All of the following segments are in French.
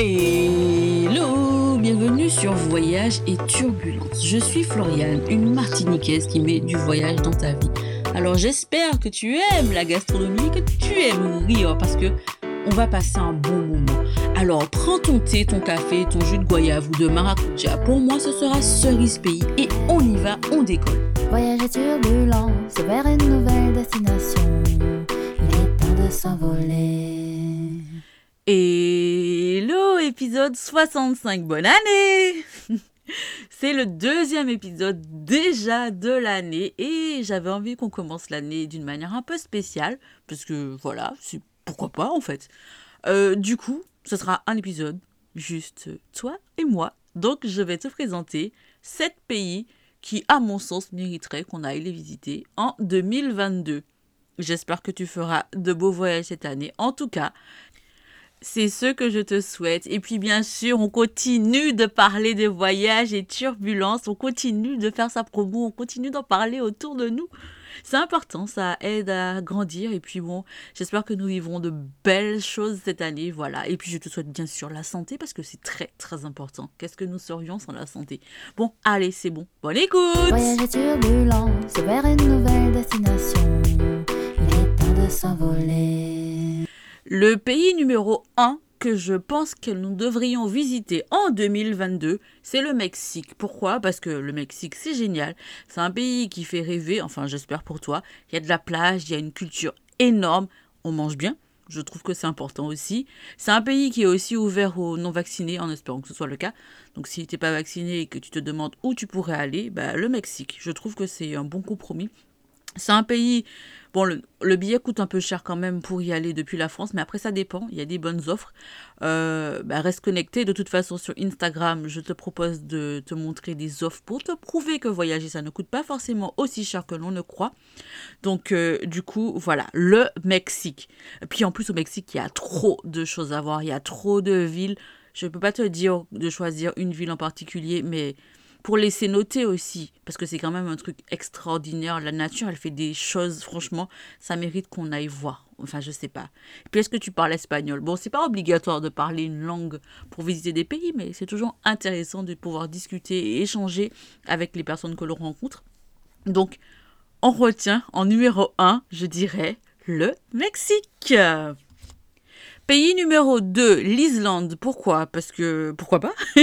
Hello, bienvenue sur Voyage et Turbulence. Je suis Floriane, une martiniquaise qui met du voyage dans ta vie. Alors j'espère que tu aimes la gastronomie, que tu aimes rire parce que on va passer un bon moment. Alors prends ton thé, ton café, ton jus de goyave ou de maracuja. Pour moi, ce sera cerise pays et on y va, on décolle. Voyage et turbulence vers une nouvelle destination. Il est temps de s'envoler. Hello, épisode 65, bonne année C'est le deuxième épisode déjà de l'année et j'avais envie qu'on commence l'année d'une manière un peu spéciale, parce que voilà, c'est pourquoi pas en fait. Euh, du coup, ce sera un épisode juste toi et moi. Donc je vais te présenter sept pays qui, à mon sens, mériteraient qu'on aille les visiter en 2022. J'espère que tu feras de beaux voyages cette année. En tout cas, c'est ce que je te souhaite. Et puis bien sûr, on continue de parler des voyages et turbulences. On continue de faire sa promo. On continue d'en parler autour de nous. C'est important, ça aide à grandir. Et puis bon, j'espère que nous vivrons de belles choses cette année. Voilà. Et puis je te souhaite bien sûr la santé parce que c'est très très important. Qu'est-ce que nous serions sans la santé? Bon, allez, c'est bon. Bonne écoute. Il est temps de s'envoler. Le pays numéro 1 que je pense que nous devrions visiter en 2022, c'est le Mexique. Pourquoi? Parce que le Mexique, c'est génial. C'est un pays qui fait rêver, enfin j'espère pour toi. Il y a de la plage, il y a une culture énorme, on mange bien. Je trouve que c'est important aussi. C'est un pays qui est aussi ouvert aux non-vaccinés, en espérant que ce soit le cas. Donc si tu n'es pas vacciné et que tu te demandes où tu pourrais aller, bah, le Mexique. Je trouve que c'est un bon compromis. C'est un pays, bon, le, le, billet coûte un peu cher quand même pour y aller depuis la France, mais après ça dépend, il y a des bonnes offres. Euh, bah, reste connecté, de toute façon sur Instagram, je te propose de te montrer des offres pour te prouver que voyager, ça ne coûte pas forcément aussi cher que l'on ne croit. Donc euh, du coup, voilà, le Mexique. Puis en plus au Mexique, il y a trop de choses à voir, il y a trop de villes. Je ne peux pas te dire de choisir une ville en particulier, mais pour laisser noter aussi, parce que c'est quand même un truc extraordinaire. La nature, elle fait des choses, franchement, ça mérite qu'on aille voir. Enfin, je sais pas. Et puis, est-ce que tu parles espagnol? Bon, c'est pas obligatoire de parler une langue pour visiter des pays, mais c'est toujours intéressant de pouvoir discuter et échanger avec les personnes que l'on rencontre. Donc, on retient en numéro 1, je dirais, le Mexique. Pays numéro 2, l'Islande. Pourquoi? Parce que pourquoi pas?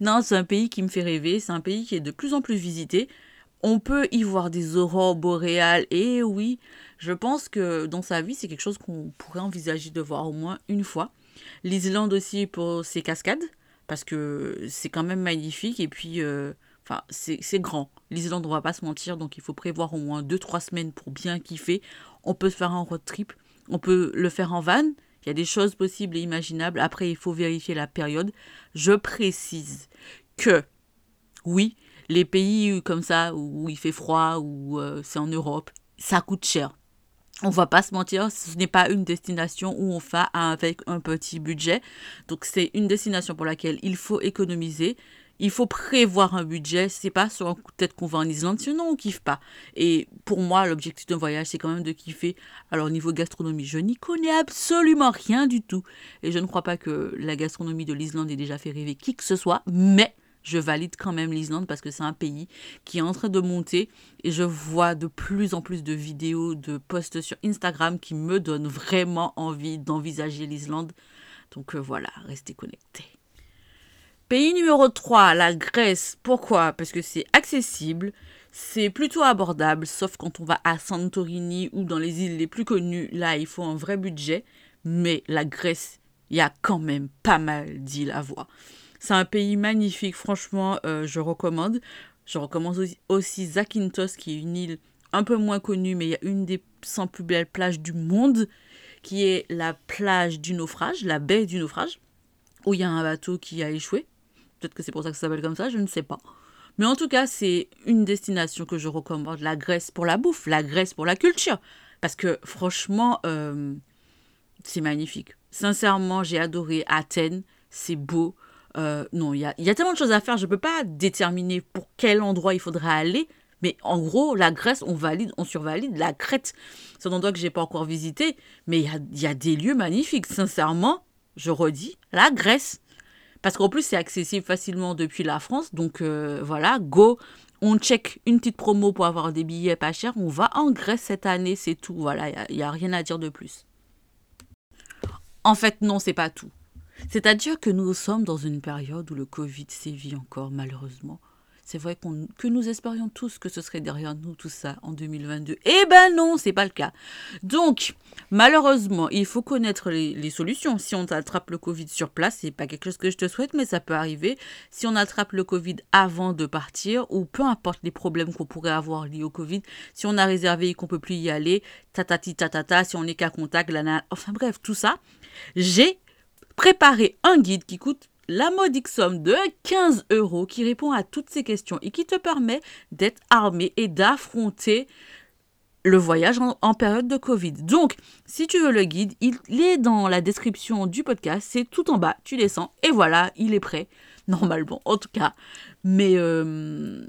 Non, c'est un pays qui me fait rêver, c'est un pays qui est de plus en plus visité. On peut y voir des aurores boréales et oui, je pense que dans sa vie, c'est quelque chose qu'on pourrait envisager de voir au moins une fois. L'Islande aussi pour ses cascades parce que c'est quand même magnifique et puis euh, enfin c'est grand. L'Islande, on va pas se mentir, donc il faut prévoir au moins 2-3 semaines pour bien kiffer. On peut se faire un road trip, on peut le faire en van, il y a des choses possibles et imaginables. Après, il faut vérifier la période. Je précise que, oui, les pays comme ça, où il fait froid, ou euh, c'est en Europe, ça coûte cher. On va pas se mentir, ce n'est pas une destination où on va avec un petit budget. Donc c'est une destination pour laquelle il faut économiser il faut prévoir un budget. C'est pas sur un coup qu'on va en Islande, sinon on kiffe pas. Et pour moi, l'objectif d'un voyage, c'est quand même de kiffer. Alors, au niveau gastronomie, je n'y connais absolument rien du tout. Et je ne crois pas que la gastronomie de l'Islande ait déjà fait rêver qui que ce soit. Mais je valide quand même l'Islande parce que c'est un pays qui est en train de monter. Et je vois de plus en plus de vidéos, de posts sur Instagram qui me donnent vraiment envie d'envisager l'Islande. Donc euh, voilà, restez connectés. Pays numéro 3, la Grèce. Pourquoi? Parce que c'est accessible, c'est plutôt abordable, sauf quand on va à Santorini ou dans les îles les plus connues. Là, il faut un vrai budget. Mais la Grèce, il y a quand même pas mal d'îles à voir. C'est un pays magnifique, franchement, euh, je recommande. Je recommande aussi, Zakynthos, qui est une île un peu moins connue, mais il y a une des 100 plus belles plages du monde, qui est la plage du naufrage, la baie du naufrage, où il y a un bateau qui a échoué. Peut-être que c'est pour ça que ça s'appelle comme ça, je ne sais pas. Mais en tout cas, c'est une destination que je recommande. La Grèce pour la bouffe, la Grèce pour la culture. Parce que franchement, euh, c'est magnifique. Sincèrement, j'ai adoré Athènes. C'est beau. Euh, non, il y a, y a, tellement de choses à faire. Je ne peux pas déterminer pour quel endroit il faudra aller. Mais en gros, la Grèce, on valide, on survalide. La Crète, c'est un endroit que je n'ai pas encore visité. Mais il y a, y a des lieux magnifiques. Sincèrement, je redis, la Grèce. Parce qu'en plus, c'est accessible facilement depuis la France. Donc euh, voilà, go. On check une petite promo pour avoir des billets pas chers. On va en Grèce cette année, c'est tout. Voilà, il n'y a, a rien à dire de plus. En fait, non, c'est pas tout. C'est-à-dire que nous sommes dans une période où le Covid sévit encore, malheureusement. C'est vrai que nous espérions tous que ce serait derrière nous tout ça en 2022. Eh ben non, c'est pas le cas. Donc, malheureusement, il faut connaître les, solutions. Si on attrape le Covid sur place, c'est pas quelque chose que je te souhaite, mais ça peut arriver. Si on attrape le Covid avant de partir, ou peu importe les problèmes qu'on pourrait avoir liés au Covid, si on a réservé et qu'on peut plus y aller, tatati si on n'est qu'à contact, là, enfin bref, tout ça, j'ai préparé un guide qui coûte la modique somme de 15 euros qui répond à toutes ces questions et qui te permet d'être armé et d'affronter le voyage en, période de Covid. Donc, si tu veux le guide, il, est dans la description du podcast, c'est tout en bas, tu descends et voilà, il est prêt. Normalement, en tout cas. Mais euh,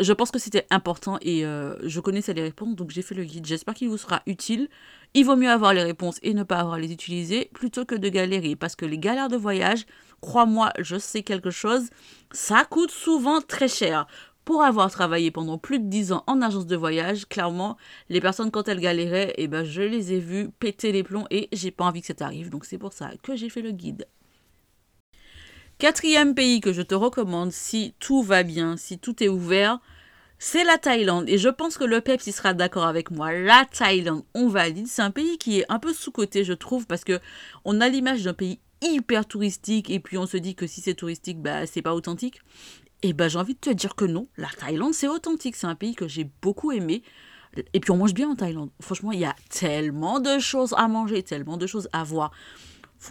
je pense que c'était important et euh, je connaissais les réponses, donc j'ai fait le guide. J'espère qu'il vous sera utile. Il vaut mieux avoir les réponses et ne pas avoir les utiliser plutôt que de galérer parce que les galères de voyage, crois-moi, je sais quelque chose, ça coûte souvent très cher. Pour avoir travaillé pendant plus de 10 ans en agence de voyage, clairement, les personnes quand elles galéraient, eh ben, je les ai vues péter les plombs et j'ai pas envie que ça t'arrive. Donc c'est pour ça que j'ai fait le guide. Quatrième pays que je te recommande si tout va bien, si tout est ouvert, c'est la Thaïlande. Et je pense que le PEPS sera d'accord avec moi. La Thaïlande, on valide. C'est un pays qui est un peu sous-coté, je trouve, parce que on a l'image d'un pays hyper touristique et puis on se dit que si c'est touristique, bah c'est pas authentique. Et bah j'ai envie de te dire que non, la Thaïlande c'est authentique, c'est un pays que j'ai beaucoup aimé. Et puis on mange bien en Thaïlande. Franchement, il y a tellement de choses à manger, tellement de choses à voir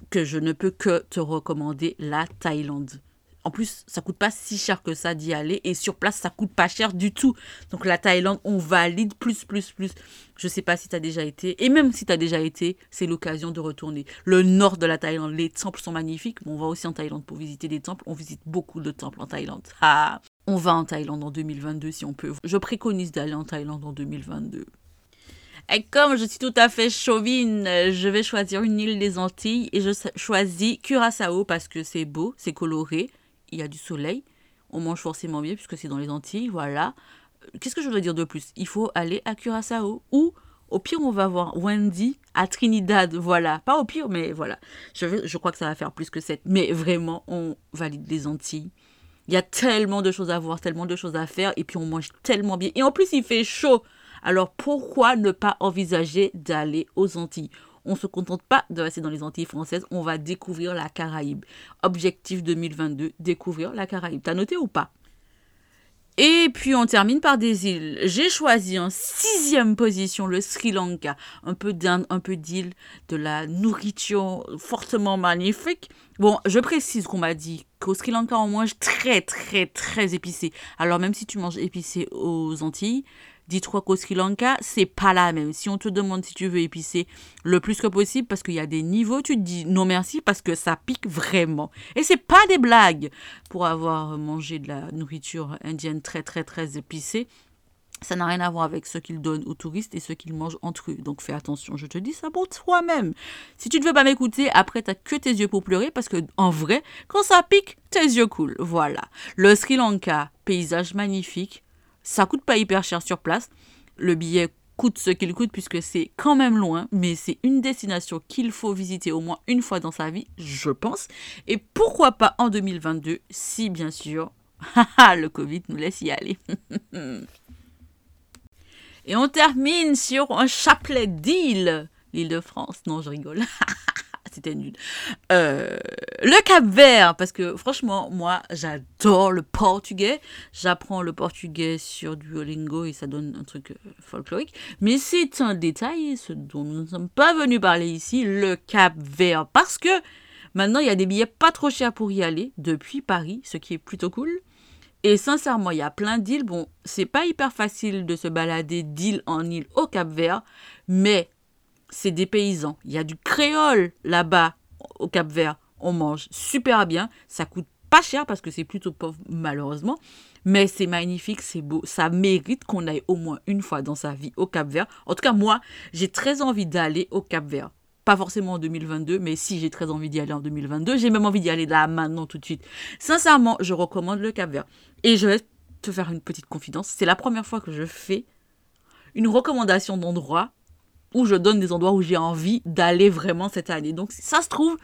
que je ne peux que te recommander la Thaïlande. En plus, ça coûte pas si cher que ça d'y aller. Et sur place, ça coûte pas cher du tout. Donc la Thaïlande, on valide plus, plus, plus. Je sais pas si tu as déjà été. Et même si tu as déjà été, c'est l'occasion de retourner. Le nord de la Thaïlande, les temples sont magnifiques. on va aussi en Thaïlande pour visiter des temples. On visite beaucoup de temples en Thaïlande. On va en Thaïlande en 2022 si on peut. Je préconise d'aller en Thaïlande en 2022. Et comme je suis tout à fait chauvine, je vais choisir une île des Antilles et je choisis Curaçao parce que c'est beau, c'est coloré, il y a du soleil, on mange forcément bien puisque c'est dans les Antilles, voilà. Qu'est-ce que je dois dire de plus? Il faut aller à Curaçao ou au pire on va voir Wendy à Trinidad, voilà. Pas au pire, mais voilà. Je, je crois que ça va faire plus que 7. Mais vraiment, on valide les Antilles. Il y a tellement de choses à voir, tellement de choses à faire, et puis on mange tellement bien. Et en plus, il fait chaud. Alors pourquoi ne pas envisager d'aller aux Antilles? On ne se contente pas de rester dans les Antilles françaises, on va découvrir la Caraïbe. Objectif 2022, découvrir la Caraïbe. T'as noté ou pas? Et puis on termine par des îles. J'ai choisi en sixième position le Sri Lanka. Un peu d'Inde, un peu d'île, de la nourriture fortement magnifique. Bon, je précise qu'on m'a dit qu'au Sri Lanka on mange très très très épicé. Alors même si tu manges épicé aux Antilles, dis-toi qu'au Sri Lanka, c'est pas la même. Si on te demande si tu veux épicer le plus que possible, parce qu'il y a des niveaux, tu te dis non merci parce que ça pique vraiment. Et c'est pas des blagues. Pour avoir mangé de la nourriture indienne très très très épicée, ça n'a rien à voir avec ce qu'ils donnent aux touristes et ce qu'ils mangent entre eux. Donc fais attention, je te dis ça pour toi-même. Si tu ne veux pas m'écouter, après t'as que tes yeux pour pleurer parce que en vrai, quand ça pique, tes yeux coulent. Voilà. Le Sri Lanka, paysage magnifique, ça coûte pas hyper cher sur place. Le billet coûte ce qu'il coûte puisque c'est quand même loin, mais c'est une destination qu'il faut visiter au moins une fois dans sa vie, je pense. Et pourquoi pas en 2022 si bien sûr le Covid nous laisse y aller. Et on termine sur un chapelet d'îles. L'île de France. Non, je rigole. c'était nul. Euh, le Cap Vert, parce que franchement, moi, j'adore le portugais. J'apprends le portugais sur Duolingo et ça donne un truc euh, folklorique. Mais c'est un détail, ce dont nous ne sommes pas venus parler ici, le Cap Vert. Parce que maintenant, il y a des billets pas trop chers pour y aller depuis Paris, ce qui est plutôt cool. Et sincèrement, il y a plein d'îles. Bon, c'est pas hyper facile de se balader d'île en île au Cap Vert, mais c'est des paysans. Il y a du créole là-bas au Cap Vert. On mange super bien. Ça coûte pas cher parce que c'est plutôt pauvre malheureusement. Mais c'est magnifique, c'est beau. Ça mérite qu'on aille au moins une fois dans sa vie au Cap Vert. En tout cas, moi, j'ai très envie d'aller au Cap Vert. Pas forcément en 2022, mais si j'ai très envie d'y aller en 2022, j'ai même envie d'y aller là, maintenant, tout de suite. Sincèrement, je recommande le Cap Vert. Et je vais te faire une petite confidence. C'est la première fois que je fais une recommandation d'endroit où je donne des endroits où j'ai envie d'aller vraiment cette année. Donc, ça se trouve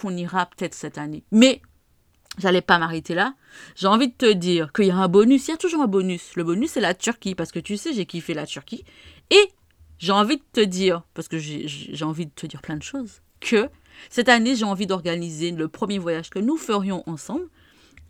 qu'on ira peut-être cette année. Mais j'allais pas m'arrêter là. J'ai envie de te dire qu'il y a un bonus. Il y a toujours un bonus. Le bonus, c'est la Turquie. Parce que tu sais, j'ai kiffé la Turquie. Et j'ai envie de te dire, parce que j'ai envie de te dire plein de choses, que cette année, j'ai envie d'organiser le premier voyage que nous ferions ensemble.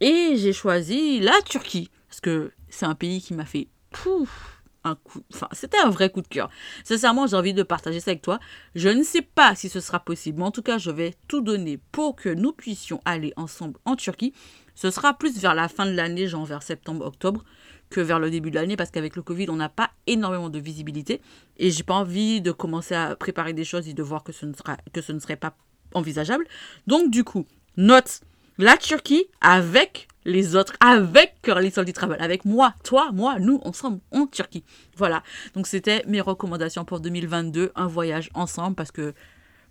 Et j'ai choisi la Turquie. Parce que c'est un pays qui m'a fait pouf, un coup. Enfin, c'était un vrai coup de cœur. Sincèrement, j'ai envie de partager ça avec toi. Je ne sais pas si ce sera possible, mais en tout cas, je vais tout donner pour que nous puissions aller ensemble en Turquie. Ce sera plus vers la fin de l'année, genre vers septembre, octobre, que vers le début de l'année, parce qu'avec le Covid, on n'a pas énormément de visibilité. Et j'ai pas envie de commencer à préparer des choses et de voir que ce ne, sera, que ce ne serait pas envisageable. Donc, du coup, note la Turquie avec les autres, avec Curly Salty Travel, avec moi, toi, moi, nous, ensemble, en Turquie. Voilà. Donc, c'était mes recommandations pour 2022, un voyage ensemble, parce que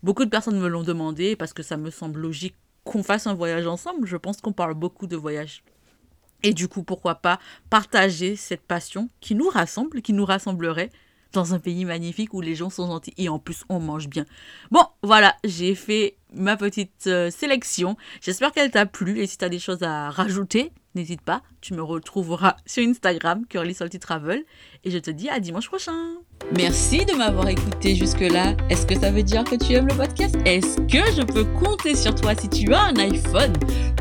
beaucoup de personnes me l'ont demandé, parce que ça me semble logique qu'on fasse un voyage ensemble. Je pense qu'on parle beaucoup de voyage. Et du coup, pourquoi pas partager cette passion qui nous rassemble, qui nous rassemblerait dans un pays magnifique où les gens sont gentils et en plus on mange bien. Bon, voilà, j'ai fait ma petite euh, sélection. J'espère qu'elle t'a plu et si tu as des choses à rajouter, n'hésite pas, tu me retrouveras sur Instagram, Curly Salty Travel, et je te dis à dimanche prochain. Merci de m'avoir écouté jusque-là. Est-ce que ça veut dire que tu aimes le podcast? Est-ce que je peux compter sur toi si tu as un iPhone?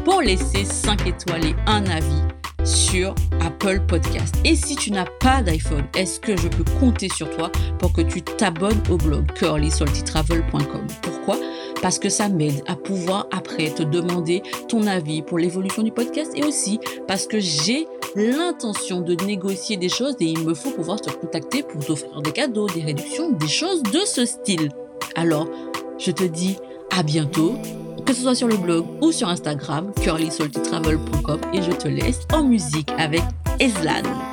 Pour laisser 5 étoiles et un avis sur Apple Podcast. Et si tu n'as pas d'iPhone, est-ce que je peux compter sur toi pour que tu t'abonnes au blog curlysaltytravel.com Pourquoi? Parce que ça m'aide à pouvoir après te demander ton avis pour l'évolution du podcast et aussi parce que j'ai l'intention de négocier des choses et il me faut pouvoir te contacter pour t'offrir des cadeaux, des réductions, des choses de ce style. Alors, je te dis à bientôt que ce soit sur le blog ou sur Instagram, curlysaltytravel.com et je te laisse en musique avec Eslan.